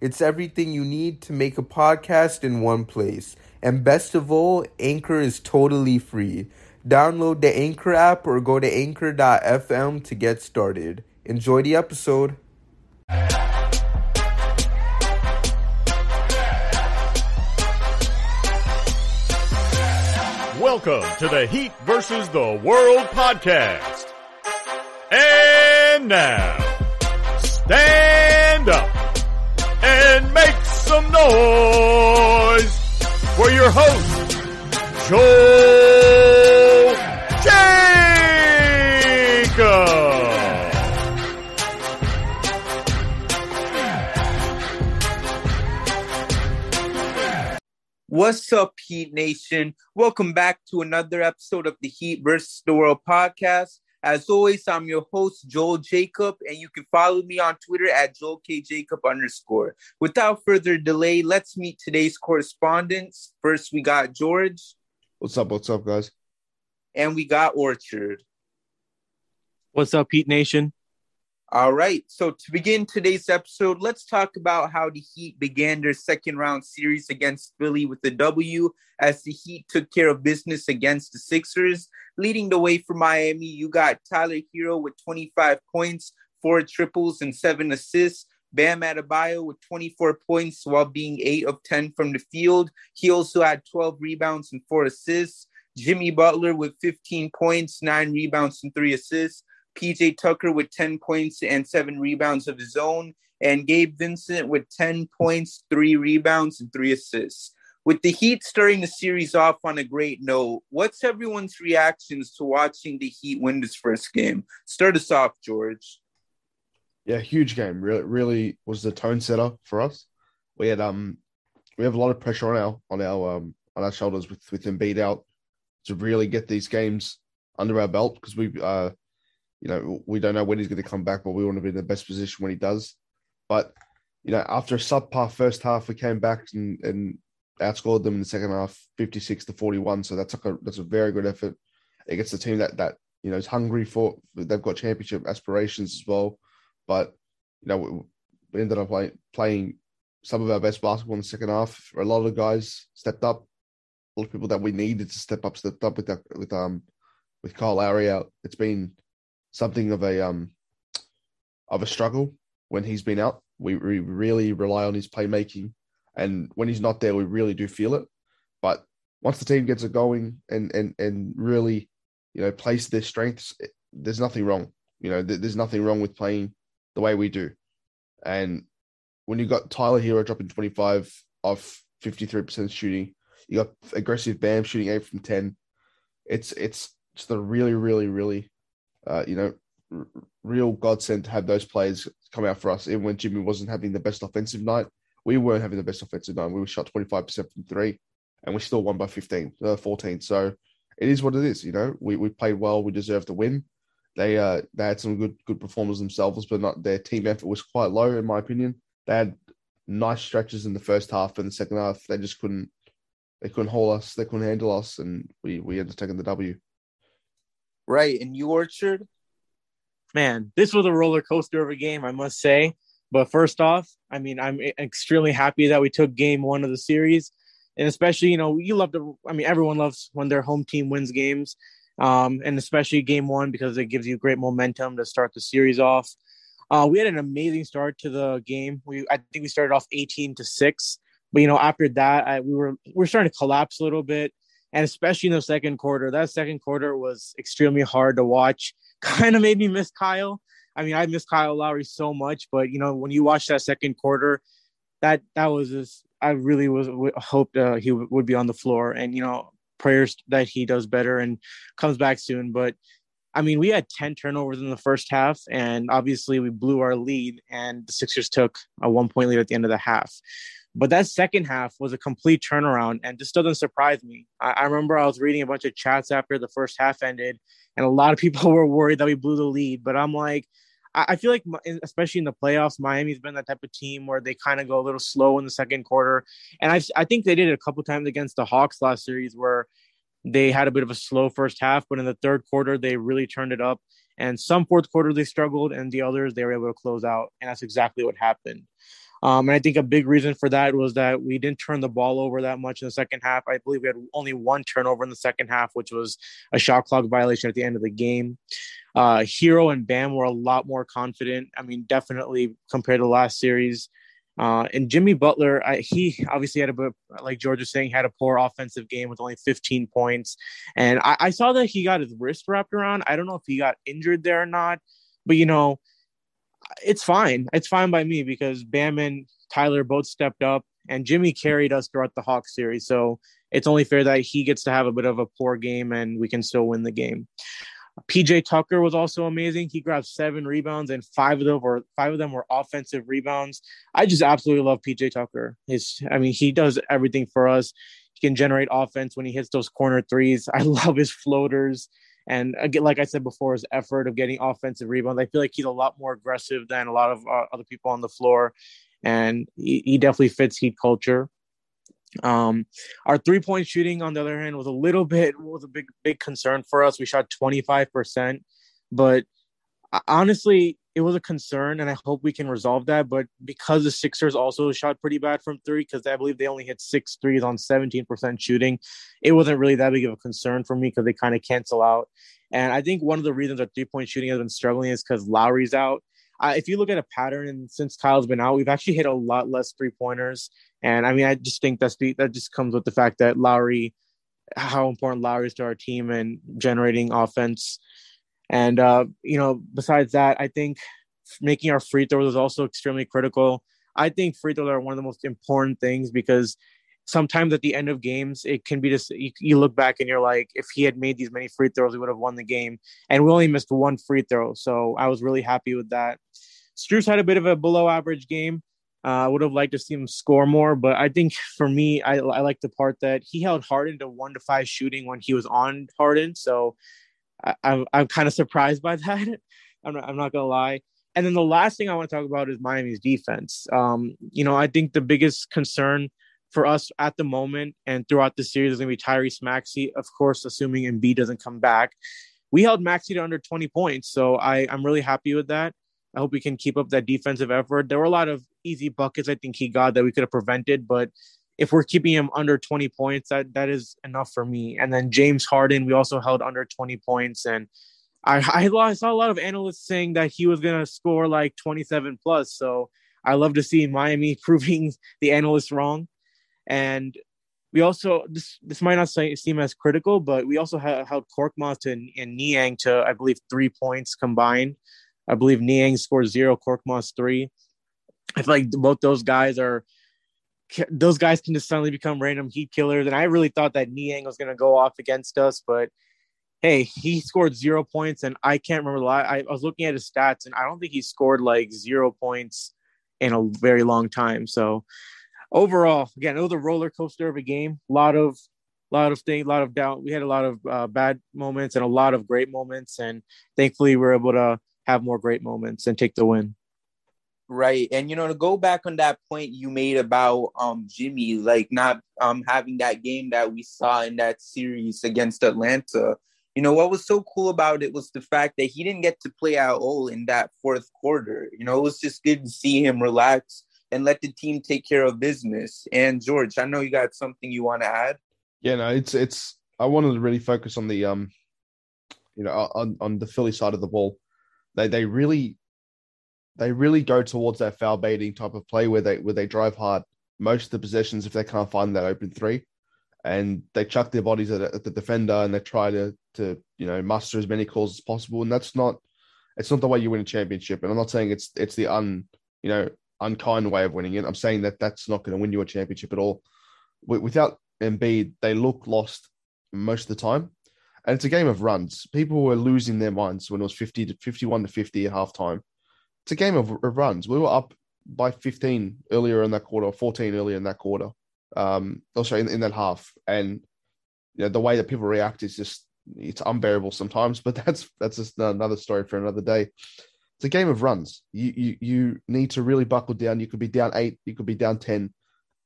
It's everything you need to make a podcast in one place. And best of all, Anchor is totally free. Download the Anchor app or go to anchor.fm to get started. Enjoy the episode. Welcome to the Heat versus the World podcast. And now, stand some noise for your host, Joel Jacob. What's up, Heat Nation? Welcome back to another episode of the Heat versus the World podcast. As always, I'm your host, Joel Jacob, and you can follow me on Twitter at Joel K. Jacob underscore. Without further delay, let's meet today's correspondents. First, we got George. What's up? What's up, guys? And we got Orchard. What's up, Heat Nation? All right. So to begin today's episode, let's talk about how the Heat began their second round series against Philly with the W as the Heat took care of business against the Sixers. Leading the way for Miami, you got Tyler Herro with 25 points, four triples, and seven assists. Bam Adebayo with 24 points while being 8 of 10 from the field. He also had 12 rebounds and 4 assists. Jimmy Butler with 15 points, 9 rebounds, and 3 assists. PJ Tucker with 10 points and seven rebounds of his own, and Gabe Vincent with 10 points, three rebounds, and three assists. With the Heat starting the series off on a great note, what's everyone's reactions to watching the Heat win this first game? Start us off, George. Yeah, huge game. Really, really was the tone setter for us. We had um, we have a lot of pressure on our on our um on our shoulders with with Embiid out to really get these games under our belt because we uh you know, we don't know when he's going to come back, but we want to be in the best position when he does. But, you know, after a subpar first half, we came back and, and outscored them in the second half, 56 to 41. So that's like a, that's a very good effort against a team that, that, you know, is hungry for, they've got championship aspirations as well. But, you know, we, ended up play, playing some of our best basketball in the second half. A lot of the guys stepped up. A lot of people that we needed to step up stepped up with that, with um with Kyle Lowry out. It's been something of a um of a struggle when he's been out. We, we really rely on his playmaking, and when he's not there, we really do feel it. But once the team gets it going and and and really, you know, plays their strengths, there's nothing wrong. You know, there's nothing wrong with playing the way we do. And when you got Tyler Herro dropping 25 off 53% shooting, you got aggressive Bam shooting eight from 10. It's it's just a really, really, really uh, you know, r- real godsend to have those players come out for us. Even when Jimmy wasn't having the best offensive night, we weren't having the best offensive night. We were shot 25% from three and we still won by 15, uh, 14. So it is what it is. You know, we, we played well. We deserve to win. They uh they had some good good performers themselves, but not their team effort was quite low in my opinion. They had nice stretches in the first half and the second half. They just couldn't they couldn't hold us. They couldn't handle us, and we we ended up taking the W. Right. And you, Orchard? Man, this was a roller coaster of a game, I must say. But first off, I mean, I'm extremely happy that we took game one of the series. And especially, you know, you love to, I mean, everyone loves when their home team wins games. Um, and especially game one because it gives you great momentum to start the series off. Uh, we had an amazing start to the game. We, I think we started off 18 to six, but you know, after that, I, we were we were starting to collapse a little bit and especially in the second quarter. That second quarter was extremely hard to watch. Kind of made me miss Kyle. I mean, I miss Kyle Lowry so much, but you know, when you watch that second quarter, that that was just I really was hoped uh, he w- would be on the floor, and you know, prayers that he does better and comes back soon. But I mean, we had 10 turnovers in the first half, and obviously we blew our lead, and the Sixers took a one point lead at the end of the half. But that second half was a complete turnaround and this doesn't surprise me. I, I remember I was reading a bunch of chats after the first half ended, and a lot of people were worried that we blew the lead. But I'm like, I feel like, especially in the playoffs, Miami's been that type of team where they kind of go a little slow in the second quarter, and I I think they did it a couple times against the Hawks last series where they had a bit of a slow first half, but in the third quarter they really turned it up. And some fourth quarter they struggled, and the others they were able to close out, and that's exactly what happened. Um, and I think a big reason for that was that we didn't turn the ball over that much in the second half. I believe we had only one turnover in the second half, which was a shot clock violation at the end of the game. Uh, Herro and Bam were a lot more confident. I mean, definitely compared to last series. Uh, and Jimmy Butler, I, he obviously had a bit, like George was saying, had a poor offensive game with only 15 points. And I, I saw that he got his wrist wrapped around. I don't know if he got injured there or not, but you know, it's fine. It's fine by me because Bam and Tyler both stepped up, and Jimmy carried us throughout the Hawks series. So it's only fair that he gets to have a bit of a poor game, and we can still win the game. PJ Tucker was also amazing. He grabbed seven rebounds, and five of them were five of them were offensive rebounds. I just absolutely love PJ Tucker. His, I mean, he does everything for us. He can generate offense when he hits those corner threes. I love his floaters. And again, like I said before, his effort of getting offensive rebounds, I feel like he's a lot more aggressive than a lot of uh, other people on the floor, and he, he definitely fits Heat culture. Um, our three point shooting, on the other hand, was a little bit was a big big concern for us. We shot twenty five percent, but uh, honestly, it was a concern, and I hope we can resolve that. But because the Sixers also shot pretty bad from three, because I believe they only hit six threes on 17% shooting, it wasn't really that big of a concern for me because they kind of cancel out. And I think one of the reasons our three point shooting has been struggling is because Lowry's out. Uh, if you look at a pattern, and since Kyle's been out, we've actually hit a lot less three pointers. And I mean, I just think that's the, that just comes with the fact that Lowry, how important Lowry is to our team and generating offense. And uh, you know, besides that, I think making our free throws is also extremely critical. I think free throws are one of the most important things because sometimes at the end of games, it can be just you, you, look back and you're like, if he had made these many free throws, we would have won the game. And we only missed one free throw, so I was really happy with that. Strus had a bit of a below average game. Uh, I would have liked to see him score more, but I think for me, I, I like the part that he held Harden to one to five shooting when he was on Harden. So I, I'm, I'm kind of surprised by that. I'm not, I'm not gonna lie. And then the last thing I want to talk about is Miami's defense. Um, you know, I think the biggest concern for us at the moment and throughout the series is going to be Tyrese Maxey, of course, assuming Embiid doesn't come back. We held Maxey to under 20 points, so I, I'm really happy with that. I hope we can keep up that defensive effort. There were a lot of easy buckets I think he got that we could have prevented, but if we're keeping him under 20 points, that that is enough for me. And then James Harden, we also held under 20 points, and I, I saw a lot of analysts saying that he was to score like 27 plus. So I love to see Miami proving the analysts wrong. And we also this this might not seem as critical, but we also held Korkmaz and, and Niang to I believe three points combined. I believe Niang scored zero, Korkmaz three. I feel like both those guys are those guys can just suddenly become random heat killers. And I really thought that Niang was going to go off against us, but hey, he scored zero points, and I can't remember. I, I was looking at his stats, and I don't think he scored like zero points in a very long time. So overall, again, it was a roller coaster of a game. A lot of, lot of things, a lot of doubt. We had a lot of uh, bad moments and a lot of great moments, and thankfully, we are able to have more great moments and take the win. Right. And you know, to go back on that point you made about um Jimmy like not um having that game that we saw in that series against Atlanta, you know, what was so cool about it was the fact that he didn't get to play out all in that fourth quarter. You know, it was just good to see him relax and let the team take care of business. And George, I know you got something you want to add. Yeah, no, it's it's. I wanted to really focus on the um, you know, on on the Philly side of the ball. They they really, they really go towards that foul baiting type of play where they where they drive hard most of the possessions if they can't find that open three, and they chuck their bodies at, at the defender and they try to to you know muster as many calls as possible. And that's not it's not the way you win a championship. And I'm not saying it's it's the un you know unkind way of winning it. I'm saying that that's not going to win you a championship at all. Without Embiid, they look lost most of the time. And it's a game of runs. People were losing their minds when it was 50 to 51 to 50 at halftime. It's a game of, of runs. We were up by 15 earlier in that quarter, 14 earlier in that quarter. Um, also in, in that half, and you know the way that people react is just it's unbearable sometimes. But that's that's just another story for another day. It's a game of runs. You you you need to really buckle down. You could be down eight, you could be down ten.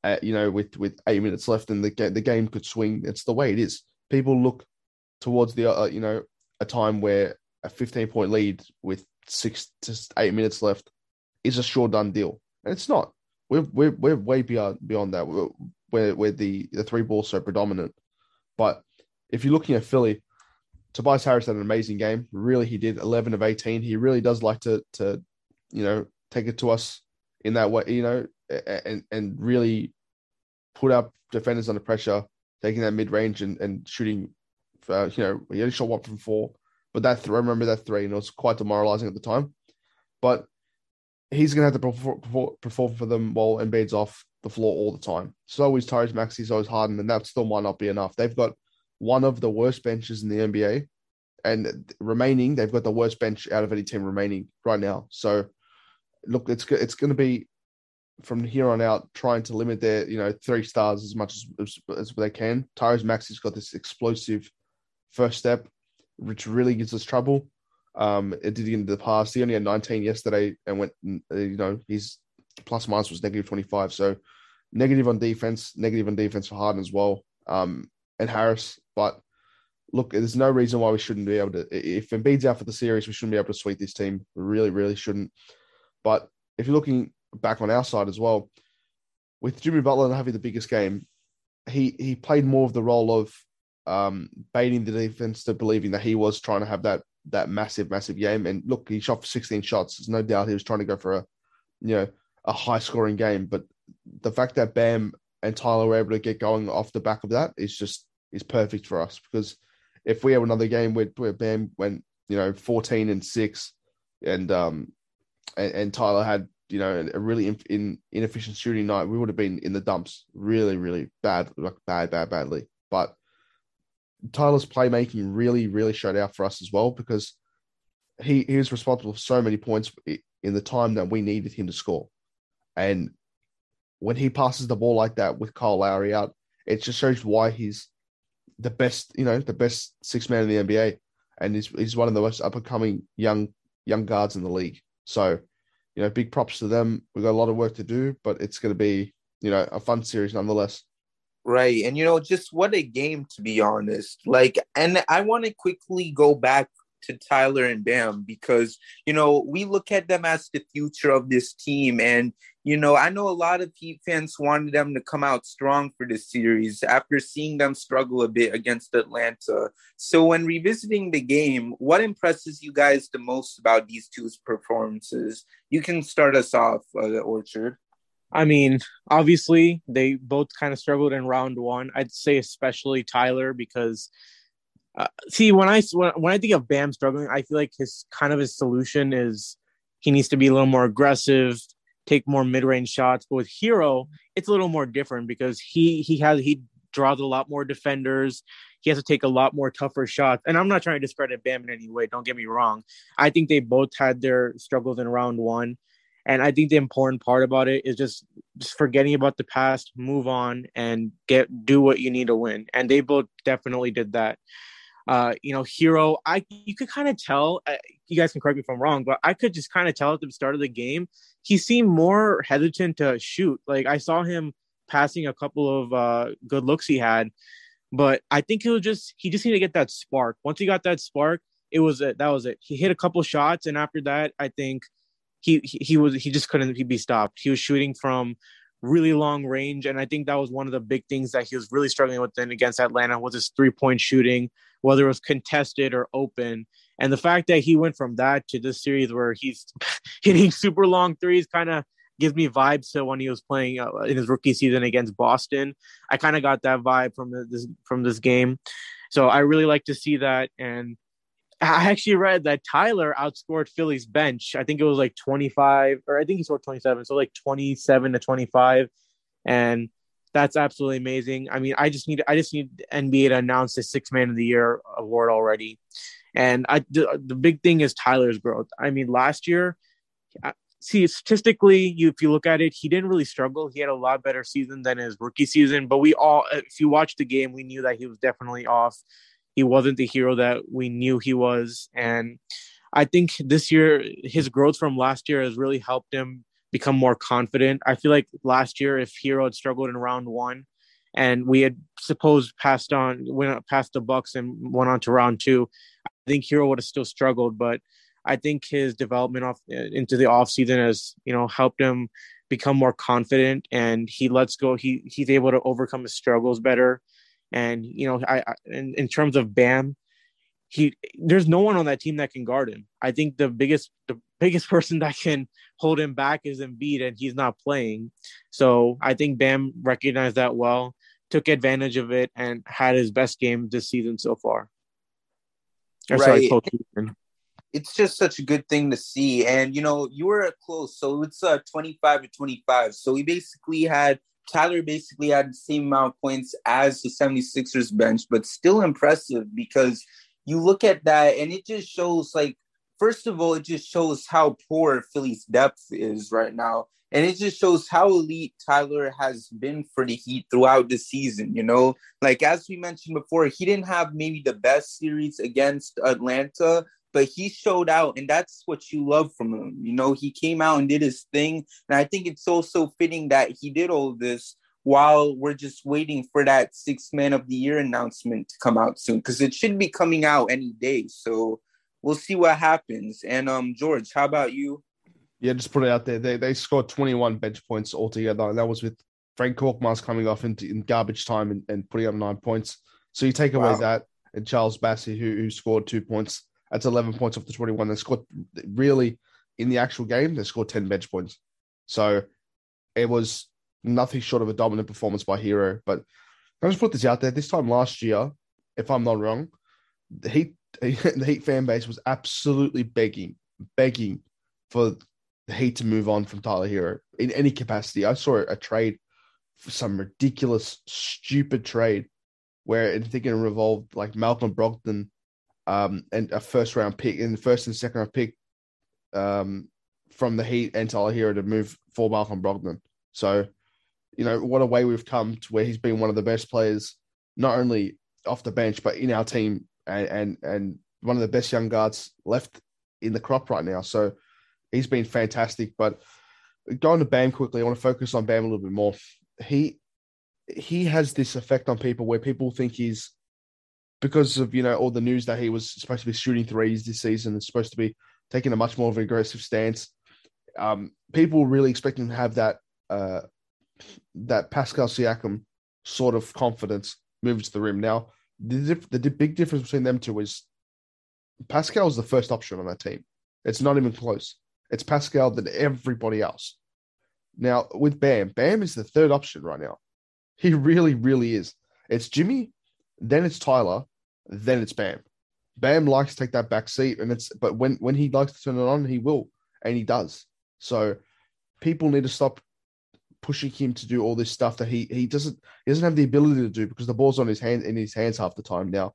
Uh, you know, with with eight minutes left, and the game the game could swing. It's the way it is. People look towards the uh, you know a time where a 15 point lead with six to eight minutes left is a sure done deal, and it's not. We're we're, we're way beyond beyond that. We're, where where the the three balls so predominant, but if you're looking at Philly, Tobias Harris had an amazing game. Really, he did 11 of 18. He really does like to to you know take it to us in that way, you know, and and really put up defenders under pressure, taking that mid range and and shooting. Uh, you know, he only shot one from four, but that three, I remember that three, and it was quite demoralizing at the time. But he's going to have to perform, perform for them while Embiid's off the floor all the time. So is Tyrese Maxey, so is Harden, and that still might not be enough. They've got one of the worst benches in the NBA, and remaining, they've got the worst bench out of any team remaining right now. So, look, it's it's going to be from here on out trying to limit their you know three stars as much as as, as they can. Tyrese Maxey's got this explosive first step, which really gives us trouble. Um, it did in the past. He only had 19 yesterday and went, uh, you know, his plus minus was negative 25. So negative on defense, negative on defense for Harden as well, um, and Harris. But look, there's no reason why we shouldn't be able to. If Embiid's out for the series, we shouldn't be able to sweep this team. We really, really shouldn't. But if you're looking back on our side as well, with Jimmy Butler having the biggest game, he he played more of the role of um, baiting the defense to believing that he was trying to have that that massive, massive game. And look, he shot for 16 shots. There's no doubt he was trying to go for a, you know, a high scoring game. But the fact that Bam and Tyler were able to get going off the back of that is just is perfect for us because if we have another game where, where Bam went, you know, 14 and six, and um, and, and Tyler had you know a really in, in, inefficient shooting night, we would have been in the dumps, really, really bad, like bad, bad, badly. But Tyler's playmaking really, really showed out for us as well because he, he was responsible for so many points in the time that we needed him to score. And when he passes the ball like that with Kyle Lowry out, it just shows why he's the best, you know, the best six man in the NBA. And he's, he's one of the most up and coming young young guards in the league. So, you know, big props to them. We've got a lot of work to do, but it's going to be, you know, a fun series nonetheless. Right. And, you know, just what a game, to be honest. Like, and I want to quickly go back to Tyler and Bam because, you know, we look at them as the future of this team. And, you know, I know a lot of Heat fans wanted them to come out strong for this series after seeing them struggle a bit against Atlanta. So, when revisiting the game, what impresses you guys the most about these two performances? You can start us off, uh, Orchard. I mean, obviously they both kind of struggled in round one. I'd say especially Tyler because uh, see when I when, when I think of Bam struggling, I feel like his kind of his solution is he needs to be a little more aggressive, take more mid range shots. But with Herro, it's a little more different because he he has he draws a lot more defenders. He has to take a lot more tougher shots. And I'm not trying to discredit Bam in any way. Don't get me wrong. I think they both had their struggles in round one. And I think the important part about it is just just forgetting about the past, move on, and get do what you need to win. And they both definitely did that. Uh, you know, Herro, I you could kind of tell. Uh, you guys can correct me if I'm wrong, but I could just kind of tell at the start of the game he seemed more hesitant to shoot. Like I saw him passing a couple of uh, good looks he had, but I think he was just he just needed to get that spark. Once he got that spark, it was it. That was it. He hit a couple shots, and after that, I think he, he was he just couldn't be stopped. He was shooting from really long range, and I think that was one of the big things that he was really struggling with then against Atlanta was his three point shooting, whether it was contested or open. And the fact that he went from that to this series where he's hitting super long threes kind of gives me vibes to when he was playing uh, in his rookie season against Boston. I kind of got that vibe from this from this game. So I really like to see that and I actually read that Tyler outscored Philly's bench. I think it was like 25, or I think he scored 27, so like 27 to 25, and that's absolutely amazing. I mean, I just need I just need NBA to announce the Six Man of the Year award already, and I the, the big thing is Tyler's growth. I mean, last year uh, see statistically, you if you look at it, he didn't really struggle. He had a lot better season than his rookie season. But we all, if you watch the game, we knew that he was definitely off. He wasn't the hero that we knew he was, and I think this year his growth from last year has really helped him become more confident. I feel like last year, if Herro had struggled in round one, and we had supposed passed on went past the Bucks and went on to round two, I think Herro would have still struggled. But I think his development off uh, into the off season has you know helped him become more confident, and he lets go. He he's able to overcome his struggles better. And you know, I, I in, in terms of Bam, he there's no one on that team that can guard him. I think the biggest the biggest person that can hold him back is Embiid, and he's not playing. So I think Bam recognized that well, took advantage of it, and had his best game this season so far. Or, right. Sorry, it's just such a good thing to see. And you know, you were close, so it's uh 25 to 25. So we basically had Tyler basically had the same amount of points as the 76ers bench, but still impressive because you look at that and it just shows like first of all, it just shows how poor Philly's depth is right now. And it just shows how elite Tyler has been for the Heat throughout the season. You know, like as we mentioned before, he didn't have maybe the best series against Atlanta, but he showed out, and that's what you love from him. You know, he came out and did his thing. And I think it's also fitting that he did all this while we're just waiting for that six man of the year announcement to come out soon because it should be coming out any day. So we'll see what happens. And um, George, how about you? Yeah, just put it out there. They they scored 21 bench points altogether, and that was with Furkan Korkmaz coming off into in garbage time and, and putting up nine points. So you take away wow. that, and Charles Bassey, who, who scored two points, that's 11 points off the 21. They scored really in the actual game, they scored 10 bench points. So it was nothing short of a dominant performance by Herro. But I'll just put this out there. This time last year, if I'm not wrong, the Heat the Heat fan base was absolutely begging, begging for the Heat to move on from Tyler Herro in any capacity. I saw a trade for some ridiculous, stupid trade where I think it revolved like Malcolm Brogdon um, and a first round pick in the first and second round pick um, from the Heat and Tyler Herro to move for Malcolm Brogdon. So you know, what a way we've come to where he's been one of the best players, not only off the bench, but in our team and and, and one of the best young guards left in the crop right now. So he's been fantastic. But going to Bam quickly, I want to focus on Bam a little bit more. He he has this effect on people where people think he's because of you know all the news that he was supposed to be shooting threes this season and supposed to be taking a much more of an aggressive stance. Um, people really expect him to have that uh, that Pascal Siakam sort of confidence moving to the rim. Now, the, the big difference between them two is Pascal is the first option on that team. It's not even close. It's Pascal than everybody else. Now, with Bam, Bam is the third option right now. He really, really is. It's Jimmy, then it's Tyler, then it's Bam. Bam likes to take that back seat, and it's but when when he likes to turn it on, he will, and he does. So people need to stop pushing him to do all this stuff that he he doesn't he doesn't have the ability to do because the ball's on his hand in his hands half the time now.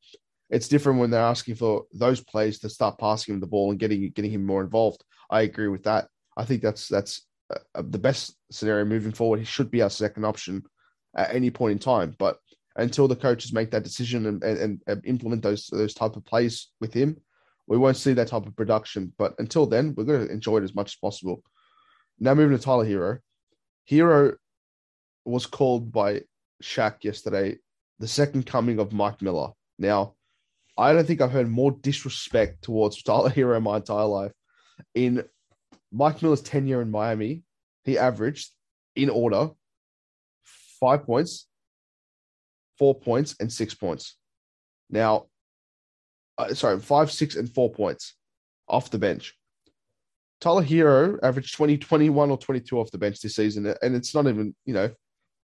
It's different when they're asking for those players to start passing him the ball and getting getting him more involved. I agree with that. I think that's that's uh, the best scenario moving forward. He should be our second option at any point in time. But until the coaches make that decision and, and, and implement those those type of plays with him, we won't see that type of production. But until then, we're going to enjoy it as much as possible. Now moving to Tyler Herro. Herro was called by Shaq yesterday the second coming of Mike Miller. Now, I don't think I've heard more disrespect towards Tyler Herro my entire life. In Mike Miller's tenure in Miami, he averaged in order five points, four points, and six points. Now, uh, sorry, five, six, and four points off the bench. Tyler Herro averaged 20, 21 or 22 off the bench this season. And it's not even, you know,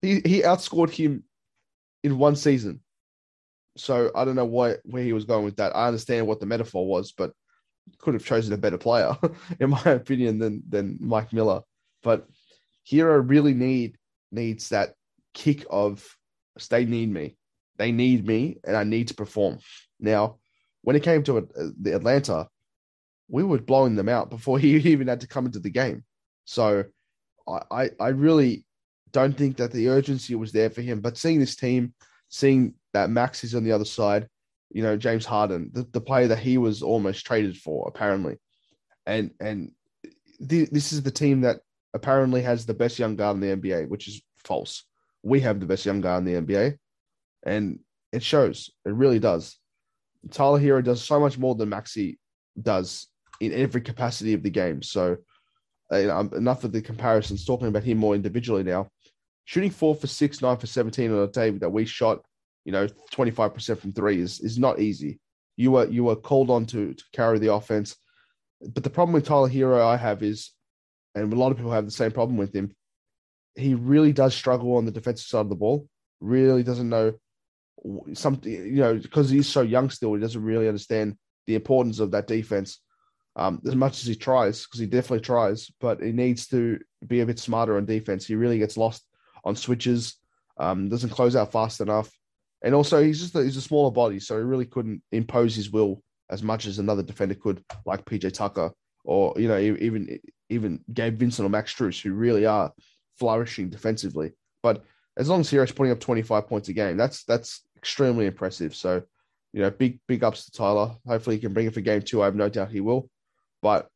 he, he outscored him in one season. So I don't know why where he was going with that. I understand what the metaphor was, but could have chosen a better player, in my opinion, than than Mike Miller. But Herro really need needs that kick of they need me. They need me and I need to perform. Now, when it came to uh, the Atlanta, we were blowing them out before he even had to come into the game. So I, I, I really don't think that the urgency was there for him. But seeing this team, seeing that Max is on the other side, you know, James Harden, the, the player that he was almost traded for, apparently. And and th- this is the team that apparently has the best young guard in the NBA, which is false. We have the best young guy in the NBA. And it shows. It really does. Tyler Herro does so much more than Maxey does in every capacity of the game. So uh, enough of the comparisons. Talking about him more individually now. Shooting four for six, nine for seventeen on a day that we shot, you know, twenty five percent from three is is not easy. You were you were called on to to carry the offense, but the problem with Tyler Herro I have is, and a lot of people have the same problem with him. He really does struggle on the defensive side of the ball. Really doesn't know something, you know, because he's so young still. He doesn't really understand the importance of that defense um, as much as he tries, because he definitely tries, but he needs to be a bit smarter on defense. He really gets lost on switches, um, doesn't close out fast enough, and also he's just a, he's a smaller body, so he really couldn't impose his will as much as another defender could, like PJ Tucker or you know even even Gabe Vincent or Max Strus, who really are flourishing defensively. But as long as Herro's putting up 25 points a game, that's that's extremely impressive. So, you know, big big ups to Tyler. Hopefully, he can bring it for game two. I have no doubt he will. But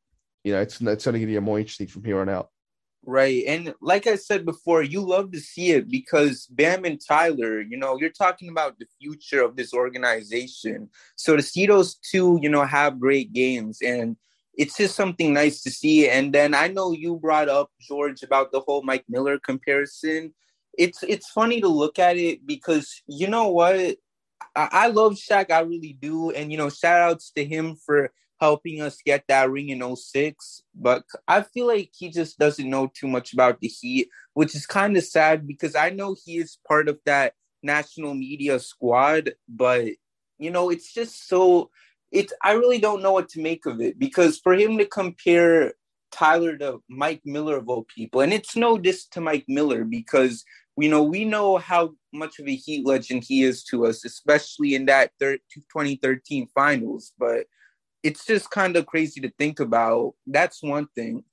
you know, it's it's only going to get more interesting from here on out. Right. And like I said before, you love to see it because Bam and Tyler, you know, you're talking about the future of this organization. So to see those two, you know, have great games and it's just something nice to see. And then I know you brought up George about the whole Mike Miller comparison. It's it's funny to look at it because you know what? I, I love Shaq, I really do. And you know, shout outs to him for helping us get that ring in 06. But I feel like he just doesn't know too much about the Heat, which is kind of sad because I know he is part of that national media squad. But, you know, it's just so. It's, I really don't know what to make of it because for him to compare Tyler to Mike Miller of all people, and it's no diss to Mike Miller because you know we know how much of a Heat legend he is to us, especially in that thir- 2013 finals. But it's just kind of crazy to think about. That's one thing.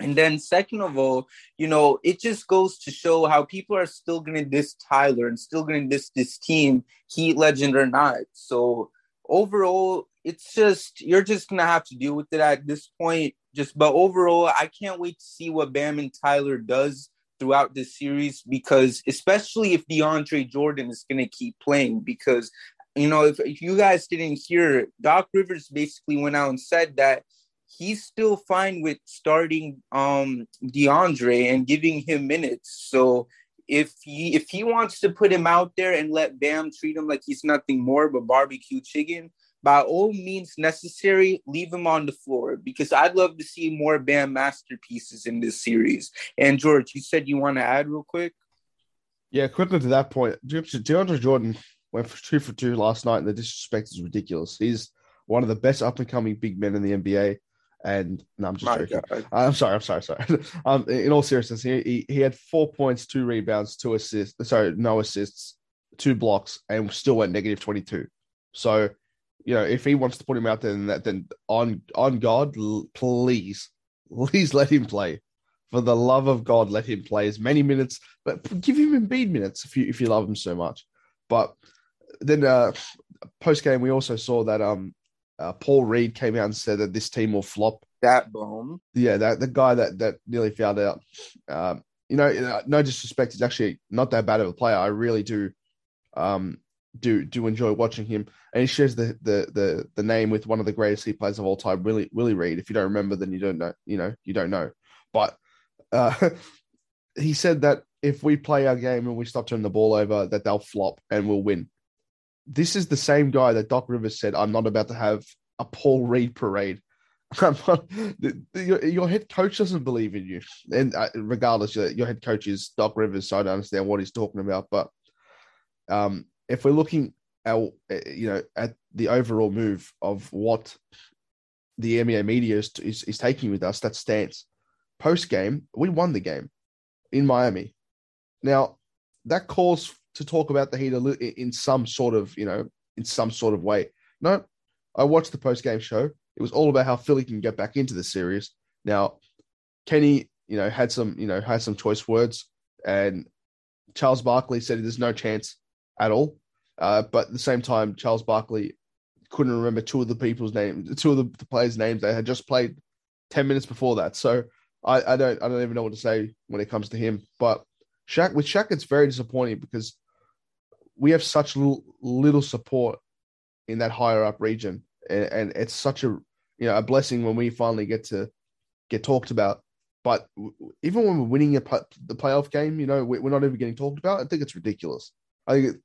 And then, second of all, you know, it just goes to show how people are still going to diss Tyler and still going to diss this team, Heat legend or not. So, overall, it's just, you're just to have to deal with it at this point. Just, but overall, I can't wait to see what Bam and Tyler does throughout this series because, especially if DeAndre Jordan is to keep playing, because you know, if, if you guys didn't hear, Doc Rivers basically went out and said that he's still fine with starting um DeAndre and giving him minutes. So if he if he wants to put him out there and let Bam treat him like he's nothing more but barbecue chicken, by all means necessary, leave him on the floor because I'd love to see more Bam masterpieces in this series. And George, you said you want to add real quick. Yeah, quickly to that point, DeAndre Jordan went for two for two last night, and the disrespect is ridiculous. He's one of the best up and coming big men in the NBA. And no, I'm just My joking. God. I'm sorry. I'm sorry. Sorry. um, in all seriousness, he, he, he had four points, two rebounds, two assists. Sorry, no assists, two blocks, and still went negative 22. So, you know, if he wants to put him out there, then that then on on God, please, please let him play. For the love of God, let him play as many minutes, but give him Embiid minutes if you if you love him so much. But then uh, post game, we also saw that um, uh, Paul Reed came out and said that this team will flop. That bomb. Yeah, that the guy that that nearly found out. Um, you know, no disrespect, he's actually not that bad of a player. I really do, um, do do enjoy watching him, and he shares the the the the name with one of the greatest Heat players of all time, Willie Willie Reed. If you don't remember, then you don't know. You know, you don't know. But uh, he said that if we play our game and we stop turning the ball over, that they'll flop and we'll win this is the same guy that Doc Rivers said, I'm not about to have a Paul Reed parade. your, your, head coach doesn't believe in you. And uh, regardless, your, your, head coach is Doc Rivers, so I don't understand what he's talking about. But um, if we're looking at, uh, you know, at the overall move of what the NBA media is, is, is taking with us, that stance. Post game, we won the game in Miami. Now, that calls to talk about the Heat in some sort of, you know, in some sort of way. No, I watched the post game show. It was all about how Philly can get back into the series. Now, Kenny, you know, had some, you know, had some choice words. And Charles Barkley said there's no chance at all. Uh, but at the same time, Charles Barkley couldn't remember two of the people's names, two of the, the players' names they had just played ten minutes before that. So I, I don't I don't even know what to say when it comes to him. But Shaq with Shaq, it's very disappointing because we have such little, little support in that higher up region, and, and it's such a you know a blessing when we finally get to get talked about. But even when we're winning a, the playoff game, you know, we're not even getting talked about. I think it's ridiculous. I think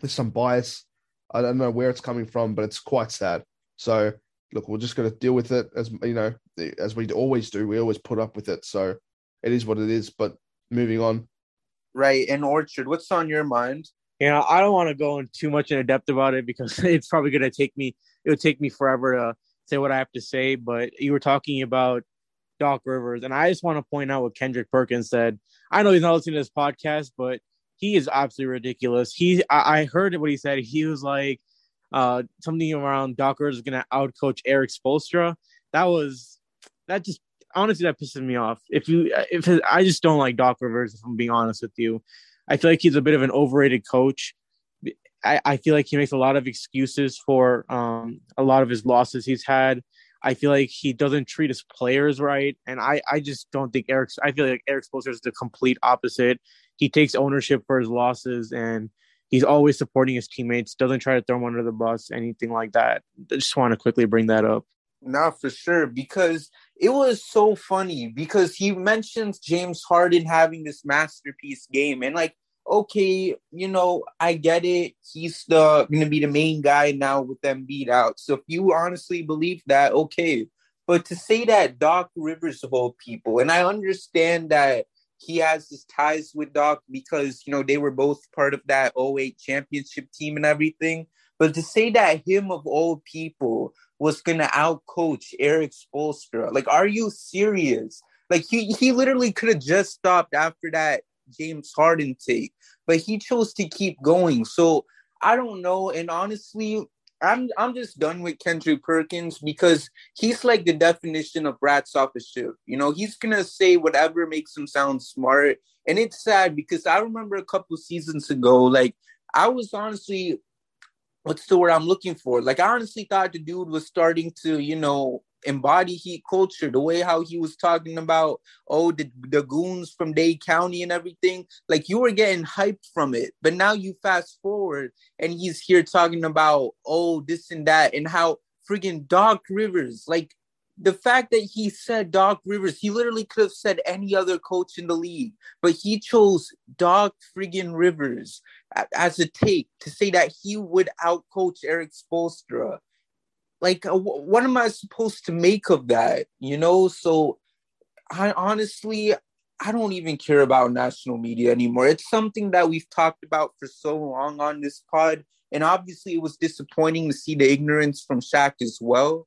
there's some bias. I don't know where it's coming from, but it's quite sad. So look, we're just going to deal with it as you know, as we always do. We always put up with it. So it is what it is. But moving on. Right. And Orchard, what's on your mind? Yeah, I don't want to go in too much in depth about it because it's probably going to take me. It would take me forever to say what I have to say. But you were talking about Doc Rivers, and I just want to point out what Kendrick Perkins said. I know he's not listening to this podcast, but he is absolutely ridiculous. He, I, I heard what he said. He was like, uh, something around Doc Rivers is going to outcoach Erik Spoelstra. That was that just honestly that pisses me off. If you if I just don't like Doc Rivers, if I'm being honest with you, I feel like he's a bit of an overrated coach. I, I feel like he makes a lot of excuses for um, a lot of his losses he's had. I feel like he doesn't treat his players right, and I, I just don't think Erik. I feel like Erik Spoelstra is the complete opposite. He takes ownership for his losses, and he's always supporting his teammates. Doesn't try to throw them under the bus, anything like that. I just want to quickly bring that up. Not for sure, because it was so funny because he mentions James Harden having this masterpiece game, and like okay, you know, I get it. He's the to be the main guy now with Embiid out. So if you honestly believe that, okay. But to say that Doc Rivers of all people, and I understand that he has his ties with Doc because you know they were both part of that 08 championship team and everything. But to say that him of all people was gonna outcoach Erik Spoelstra, like, are you serious? Like he he literally could have just stopped after that James Harden take, but he chose to keep going. So I don't know. And honestly, I'm I'm just done with Kendrick Perkins because he's like the definition of rats off a ship. You know, he's gonna say whatever makes him sound smart. And it's sad because I remember a couple seasons ago, like I was honestly what's the word I'm looking for? Like I honestly thought the dude was starting to, you know, embody heat culture the way how he was talking about oh the, the goons from dade county and everything. Like you were getting hyped from it but now you fast forward and he's here talking about oh this and that and how friggin doc rivers like the fact that he said Doc Rivers, he literally could have said any other coach in the league, but he chose Doc friggin' Rivers as a take to say that he would outcoach Erik Spoelstra like uh, what am i supposed to make of that you know? So i honestly i don't even care about national media anymore. It's something that we've talked about for so long on this pod and obviously it was disappointing to see the ignorance from Shaq as well.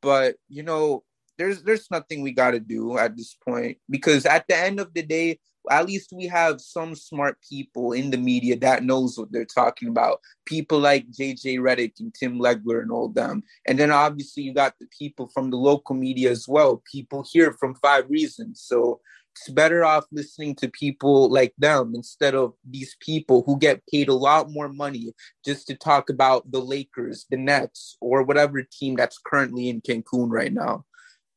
But you know there's there's nothing we got to do at this point because at the end of the day at least we have some smart people in the media that knows what they're talking about. People like JJ Redick and Tim Legler and all them. And then obviously you got the people from the local media as well. People here from Five Reasons. So it's better off listening to people like them instead of these people who get paid a lot more money just to talk about the Lakers, the Nets, or whatever team that's currently in Cancun right now.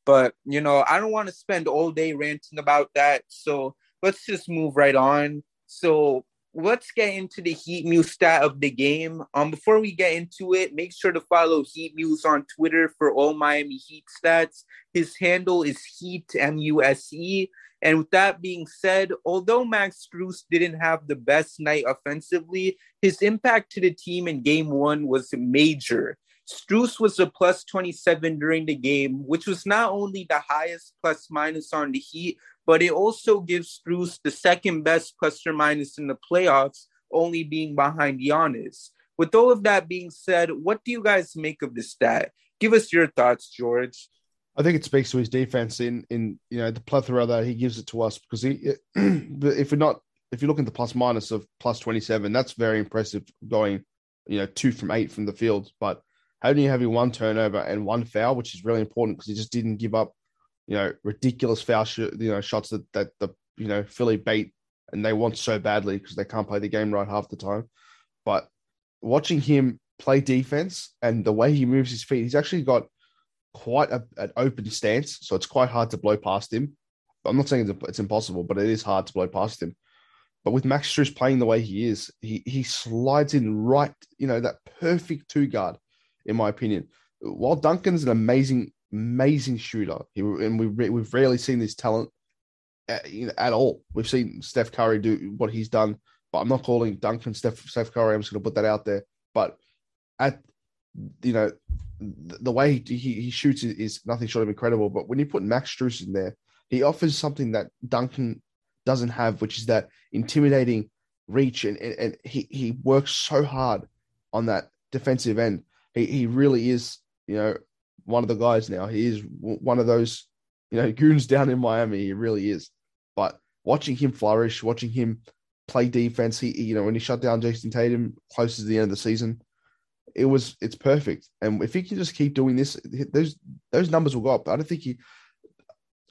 But you know, I don't want to spend all day ranting about that. So let's just move right on. So let's get into the Heat Muse stat of the game. Um, before we get into it, make sure to follow Heat Muse on Twitter for all Miami Heat stats. His handle is Heat M U S E. And with that being said, although Max Strus didn't have the best night offensively, his impact to the team in game one was major. Strus was a plus 27 during the game, which was not only the highest plus minus on the Heat, but it also gives Strus the second best plus or minus in the playoffs, only being behind Giannis. With all of that being said, what do you guys make of this stat? Give us your thoughts, George. I think it speaks to his defense in in you know the plethora that he gives it to us because he if we're not if you look at the plus minus of plus 27 that's very impressive going you know two from eight from the field but only having one turnover and one foul which is really important because he just didn't give up you know, ridiculous foul sh- you know shots that that the you know Philly bait and they want so badly because they can't play the game right half the time. But watching him play defense and the way he moves his feet, he's actually got quite a, an open stance, so it's quite hard to blow past him. I'm not saying it's impossible, but it is hard to blow past him. But with Max Strus playing the way he is, he he slides in right, you know, that perfect two guard, in my opinion. While Duncan's an amazing, amazing shooter, he, and we we've rarely seen this talent at, you know, at all. We've seen Steph Curry do what he's done, but I'm not calling Duncan Steph Steph Curry. I'm just going to put that out there. But at you know the way he, he, he shoots is nothing short of incredible. But when you put Max Strus in there, he offers something that Duncan doesn't have, which is that intimidating reach, and, and, and he he works so hard on that defensive end. He he really is, you know, one of the guys now. He is one of those, you know, goons down in Miami. He really is. But watching him flourish, watching him play defense, he you know when he shut down Jayson Tatum close to the end of the season, it was it's perfect. And if he can just keep doing this, those those numbers will go up. I don't think he.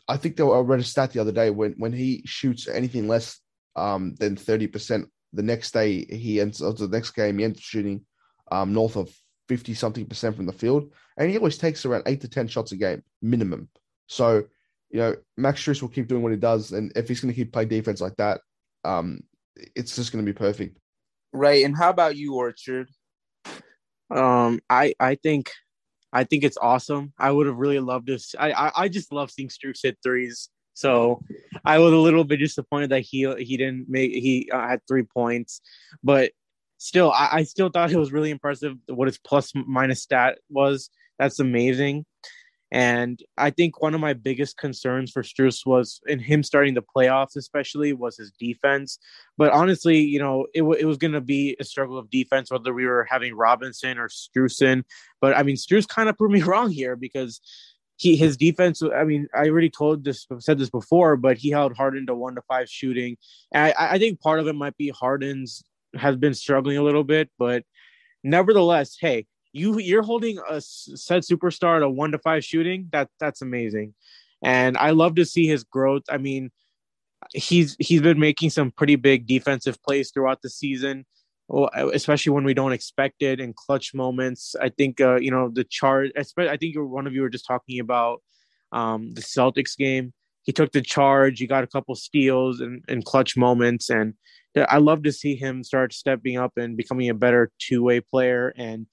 I think they were, I read a stat the other day when when he shoots anything less um, than thirty percent, the next day he ends the next game he ends shooting um, north of fifty something percent from the field, and he always takes around eight to ten shots a game minimum. So you know Max Strus will keep doing what he does, and if he's going to keep playing defense like that, um, it's just going to be perfect. Right. And how about you, Orchard? Um, I I think I think it's awesome. I would have really loved to. I, I, I just love seeing Strus hit threes. So I was a little bit disappointed that he he didn't make he uh, had three points, but still I, I still thought it was really impressive what his plus minus stat was. That's amazing. And I think one of my biggest concerns for Strus was in him starting the playoffs, especially, was his defense. But honestly, you know, it, w- it was going to be a struggle of defense, whether we were having Robinson or Strusen. But I mean, Strus kind of proved me wrong here because he his defense. I mean, I already told this, said this before, but he held Harden to one to five shooting. I, I think part of it might be Harden's has been struggling a little bit, but nevertheless, hey, you you're holding a said superstar to one to five shooting. That that's amazing, and I love to see his growth. I mean, he's he's been making some pretty big defensive plays throughout the season, especially when we don't expect it in clutch moments. I think uh, you know the charge. I think one of you were just talking about um, the Celtics game. He took the charge. He got a couple steals and, and clutch moments, and I love to see him start stepping up and becoming a better two way player. And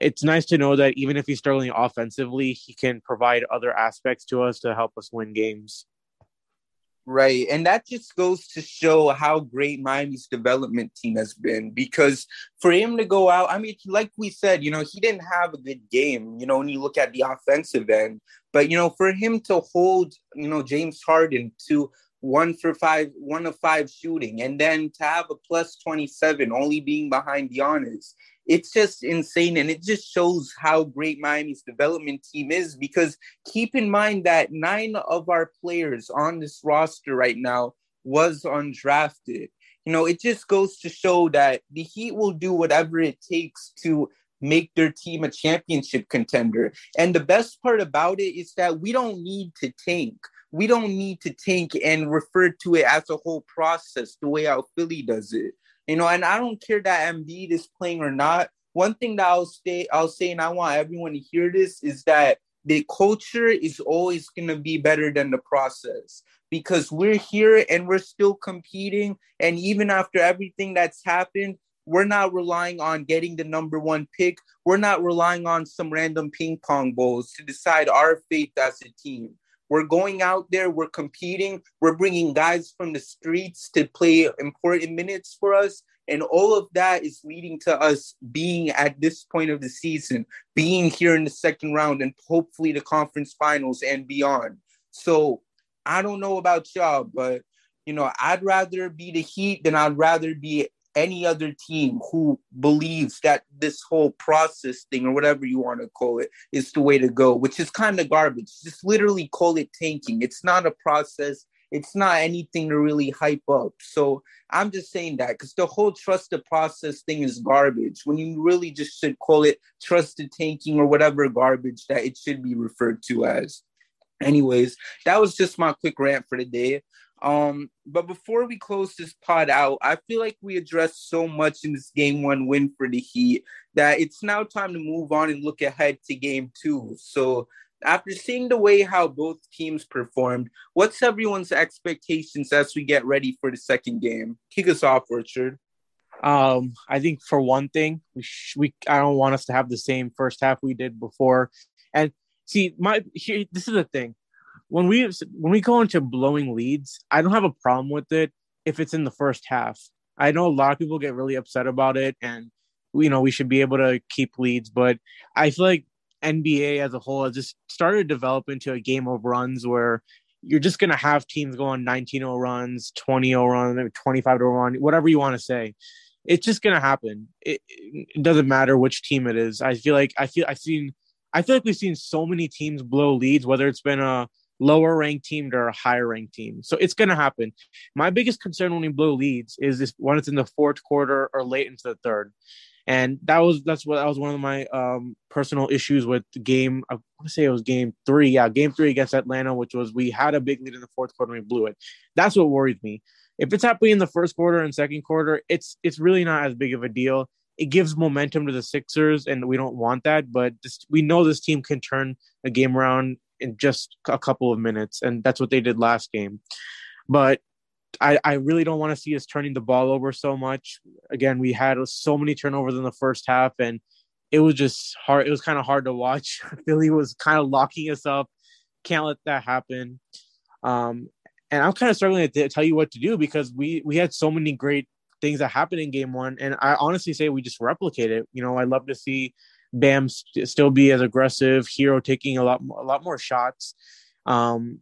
it's nice to know that even if he's struggling offensively, he can provide other aspects to us to help us win games. Right. And that just goes to show how great Miami's development team has been because for him to go out, I mean, like we said, you know, he didn't have a good game, you know, when you look at the offensive end. But, you know, for him to hold, you know, James Harden to one for five, one of five shooting, and then to have a plus 27 only being behind Giannis, it's just insane. And it just shows how great Miami's development team is because keep in mind that nine of our players on this roster right now was undrafted. You know, it just goes to show that the Heat will do whatever it takes to make their team a championship contender. And the best part about it is that we don't need to tank. We don't need to tank and refer to it as a whole process the way how Philly does it. You know, and I don't care that Embiid is playing or not. One thing that I'll say, I'll say, and I want everyone to hear this is that the culture is always going to be better than the process because we're here and we're still competing. And even after everything that's happened, we're not relying on getting the number one pick. We're not relying on some random ping pong balls to decide our fate as a team. We're going out there, we're competing, we're bringing guys from the streets to play important minutes for us. And all of that is leading to us being at this point of the season, being here in the second round and hopefully the conference finals and beyond. So I don't know about y'all, but you know, I'd rather be the Heat than I'd rather be any other team who believes that this whole process thing or whatever you want to call it is the way to go, which is kind of garbage. Just literally call it tanking. It's not a process. It's not anything to really hype up. So I'm just saying that because the whole trust the process thing is garbage when you really just should call it trusted tanking or whatever garbage that it should be referred to as. Anyways, that was just my quick rant for the day. Um, but before we close this pod out, I feel like we addressed so much in this game one win for the Heat that it's now time to move on and look ahead to game two. So after seeing the way how both teams performed, what's everyone's expectations as we get ready for the second game? Kick us off, Richard. Um, I think for one thing, we sh- we I don't want us to have the same first half we did before. And see, my here, this is the thing when we when we go into blowing leads, I don't have a problem with it if it's in the first half. I know a lot of people get really upset about it, and you know we should be able to keep leads, but I feel like NBA as a whole has just started to develop into a game of runs where you're just going to have teams going 19-0 runs, 20-0 run, 25-0 run, whatever you want to say. It's just going to happen. It, it doesn't matter which team it is. I feel like I feel I've seen I feel like we've seen so many teams blow leads, whether it's been a lower ranked team to a higher ranked team. So it's going to happen. My biggest concern when we blow leads is this when it's in the fourth quarter or late into the third. And that was that's what that was one of my um, personal issues with the game. I want to say it was game three. Yeah, game three against Atlanta, which was we had a big lead in the fourth quarter and we blew it. That's what worries me. If it's happening in the first quarter and second quarter, it's it's really not as big of a deal. It gives momentum to the Sixers, and we don't want that. But this, we know this team can turn a game around in just a couple of minutes, and that's what they did last game. But I, I really don't want to see us turning the ball over so much. Again, we had so many turnovers in the first half, and it was just hard. It was kind of hard to watch. Philly was kind of locking us up. Can't let that happen. Um, and I'm kind of struggling to tell you what to do because we we had so many great things that happened in game one, and I honestly say we just replicate it. You know, I love to see Bam st- still be as aggressive. Herro taking a lot a lot more shots. Um,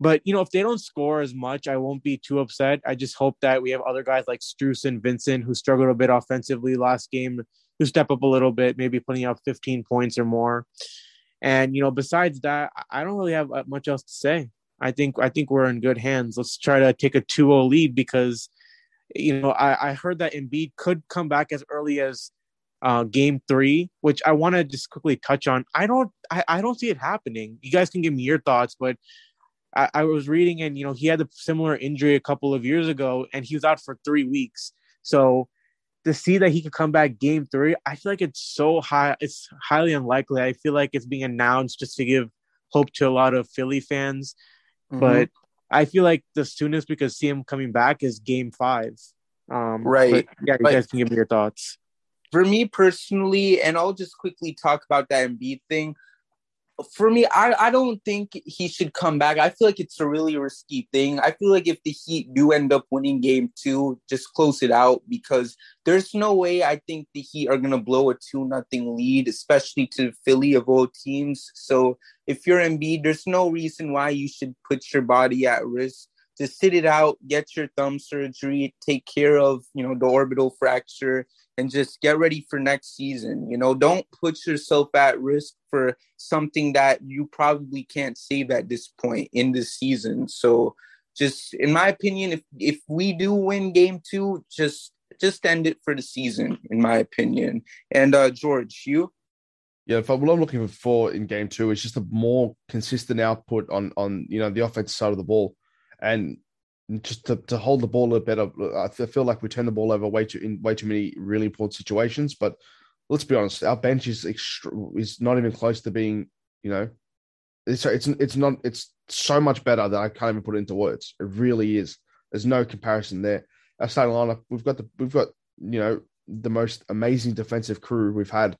but you know, if they don't score as much, I won't be too upset. I just hope that we have other guys like Strus and Vincent who struggled a bit offensively last game, who step up a little bit, maybe putting up 15 points or more. And you know, besides that, I don't really have uh, much else to say. I think I think we're in good hands. Let's try to take a 2-0 lead because you know I, I heard that Embiid could come back as early as uh, game three, which I want to just quickly touch on. I don't, I, I don't see it happening. You guys can give me your thoughts, but I, I was reading and you know he had a similar injury a couple of years ago, and he was out for three weeks. So to see that he could come back game three, I feel like it's so high. It's highly unlikely. I feel like it's being announced just to give hope to a lot of Philly fans, mm-hmm. but I feel like the soonest we could see him coming back is game five. Um, right. yeah, you but, guys can give me your thoughts for me personally, and I'll just quickly talk about that Embiid thing. For me, I, I don't think he should come back. I feel like it's a really risky thing. I feel like if the Heat do end up winning game two, just close it out because there's no way I think the Heat are gonna blow a two nothing lead, especially to Philly of all teams. So if you're Embiid, there's no reason why you should put your body at risk just sit it out, get your thumb surgery, take care of, you know, the orbital fracture and just get ready for next season. You know, don't put yourself at risk for something that you probably can't save at this point in the season. So just in my opinion, if if we do win game 2, just just end it for the season in my opinion. And uh George, you yeah, what I'm looking for in game two is just a more consistent output on on you know the offensive side of the ball and just to, to hold the ball a better. I feel like we turn the ball over way too in way too many really important situations. But let's be honest, our bench is is not even close to being, you know, it's it's it's not it's so much better that I can't even put it into words. It really is. There's no comparison there. Our starting lineup, we've got the we've got you know the most amazing defensive crew we've had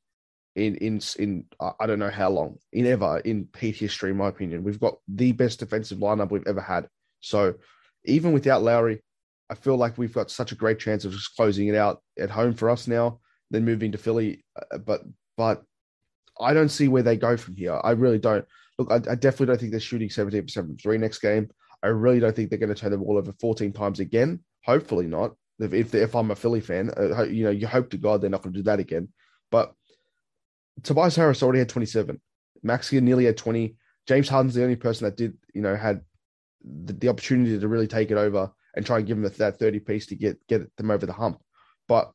in in in I don't know how long in ever in Heat history, in my opinion. We've got the best defensive lineup we've ever had. So even without Lowry, I feel like we've got such a great chance of just closing it out at home for us now, then moving to Philly. Uh, but but I don't see where they go from here. I really don't. Look, I, I definitely don't think they're shooting 17% from three next game. I really don't think they're going to turn the ball over 14 times again. Hopefully not. If if, if I'm a Philly fan, uh, you know, you hope to God they're not going to do that again. But Tobias Harris already had 27. Maxey nearly had 20. James Harden's the only person that did, you know, had the, the opportunity to really take it over and try and give them that 30 piece to get get them over the hump. But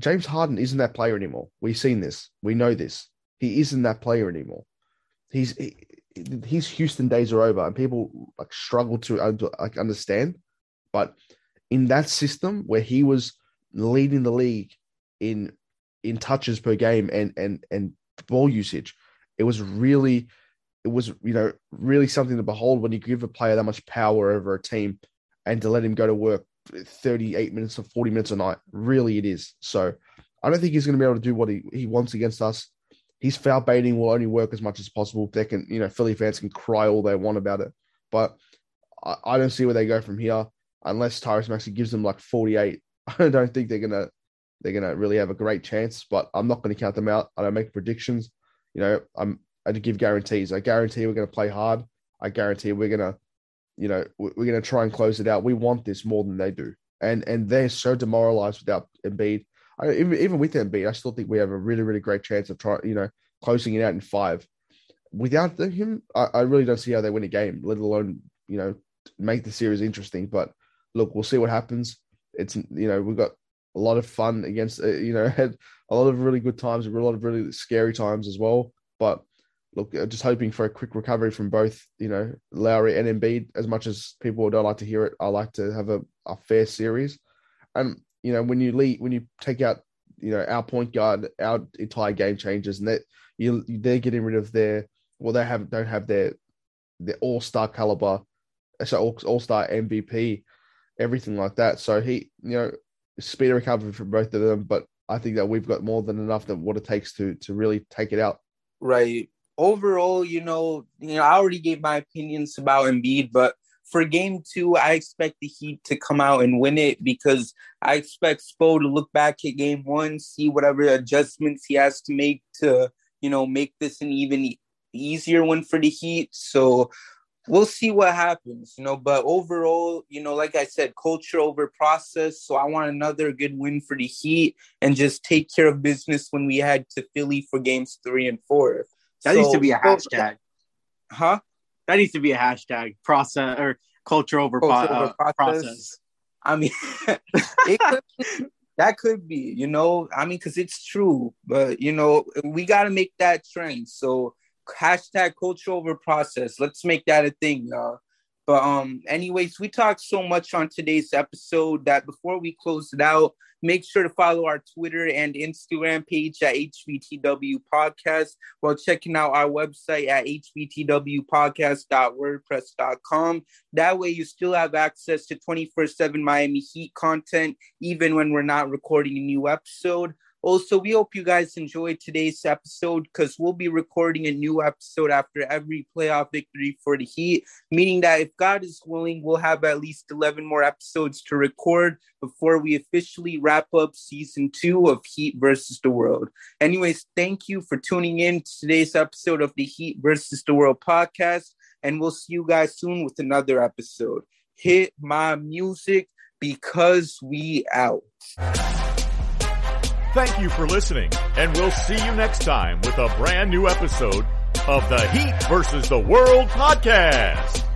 James Harden isn't that player anymore. We've seen this. We know this. He isn't that player anymore. He's he, his Houston days are over, and people like struggle to uh, like understand. But in that system where he was leading the league in in touches per game and and and ball usage, it was really it was you know really something to behold when you give a player that much power over a team and to let him go to work 38 minutes or 40 minutes a night. Really, it is. So I don't think he's going to be able to do what he, he wants against us. His foul baiting will only work as much as possible. They can, you know, Philly fans can cry all they want about it, but I, I don't see where they go from here unless Tyrese Maxey gives them like 48. I don't think they're gonna they're gonna really have a great chance. But I'm not going to count them out. I don't make predictions. You know, I'm I to give guarantees. I guarantee we're going to play hard. I guarantee we're going to, you know, we're going to try and close it out. We want this more than they do, and and they're so demoralized without Embiid. I, even even with Embiid, I still think we have a really really great chance of trying, you know, closing it out in five. Without him, I, I really don't see how they win a game, let alone you know make the series interesting. But look, we'll see what happens. It's you know we've got a lot of fun against uh, you know had a lot of really good times, a lot of really scary times as well. But look, uh, just hoping for a quick recovery from both you know Lowry and Embiid. As much as people don't like to hear it, I like to have a, a fair series. And you know when you lead when you take out you know our point guard, our entire game changes, and that you they're getting rid of their well they have don't have their their all star caliber, so all star MVP everything like that. So he, you know, speed recovery for both of them, but I think that we've got more than enough that what it takes to to really take it out. Right. Overall, you know, you know, I already gave my opinions about Embiid, but for game two, I expect the Heat to come out and win it because I expect Spo to look back at game one, see whatever adjustments he has to make to, you know, make this an even easier one for the Heat. So we'll see what happens, you know. But overall, you know, like I said, culture over process. So I want another good win for the Heat and just take care of business when we head to Philly for games three and four. That so, needs to be a hashtag. Huh? That needs to be a hashtag. Process or culture over, culture po- over uh, process. process. I mean, could, that could be, you know. I mean, because it's true, but you know, we got to make that trend. So hashtag culture over process. Let's make that a thing, y'all. But um, anyways, we talked so much on today's episode that before we close it out, make sure to follow our Twitter and Instagram page at HBTW Podcast while checking out our website at hbtwpodcast.wordpress.com. That way, you still have access to 24 7 Miami Heat content, even when we're not recording a new episode. Also, we hope you guys enjoyed today's episode because we'll be recording a new episode after every playoff victory for the Heat, meaning that if God is willing, we'll have at least 11 more episodes to record before we officially wrap up season two of Heat versus the World. Anyways, thank you for tuning in to today's episode of the Heat versus the World podcast, and we'll see you guys soon with another episode. Hit my music because we out. Thank you for listening, and we'll see you next time with a brand new episode of the Heat versus the World podcast.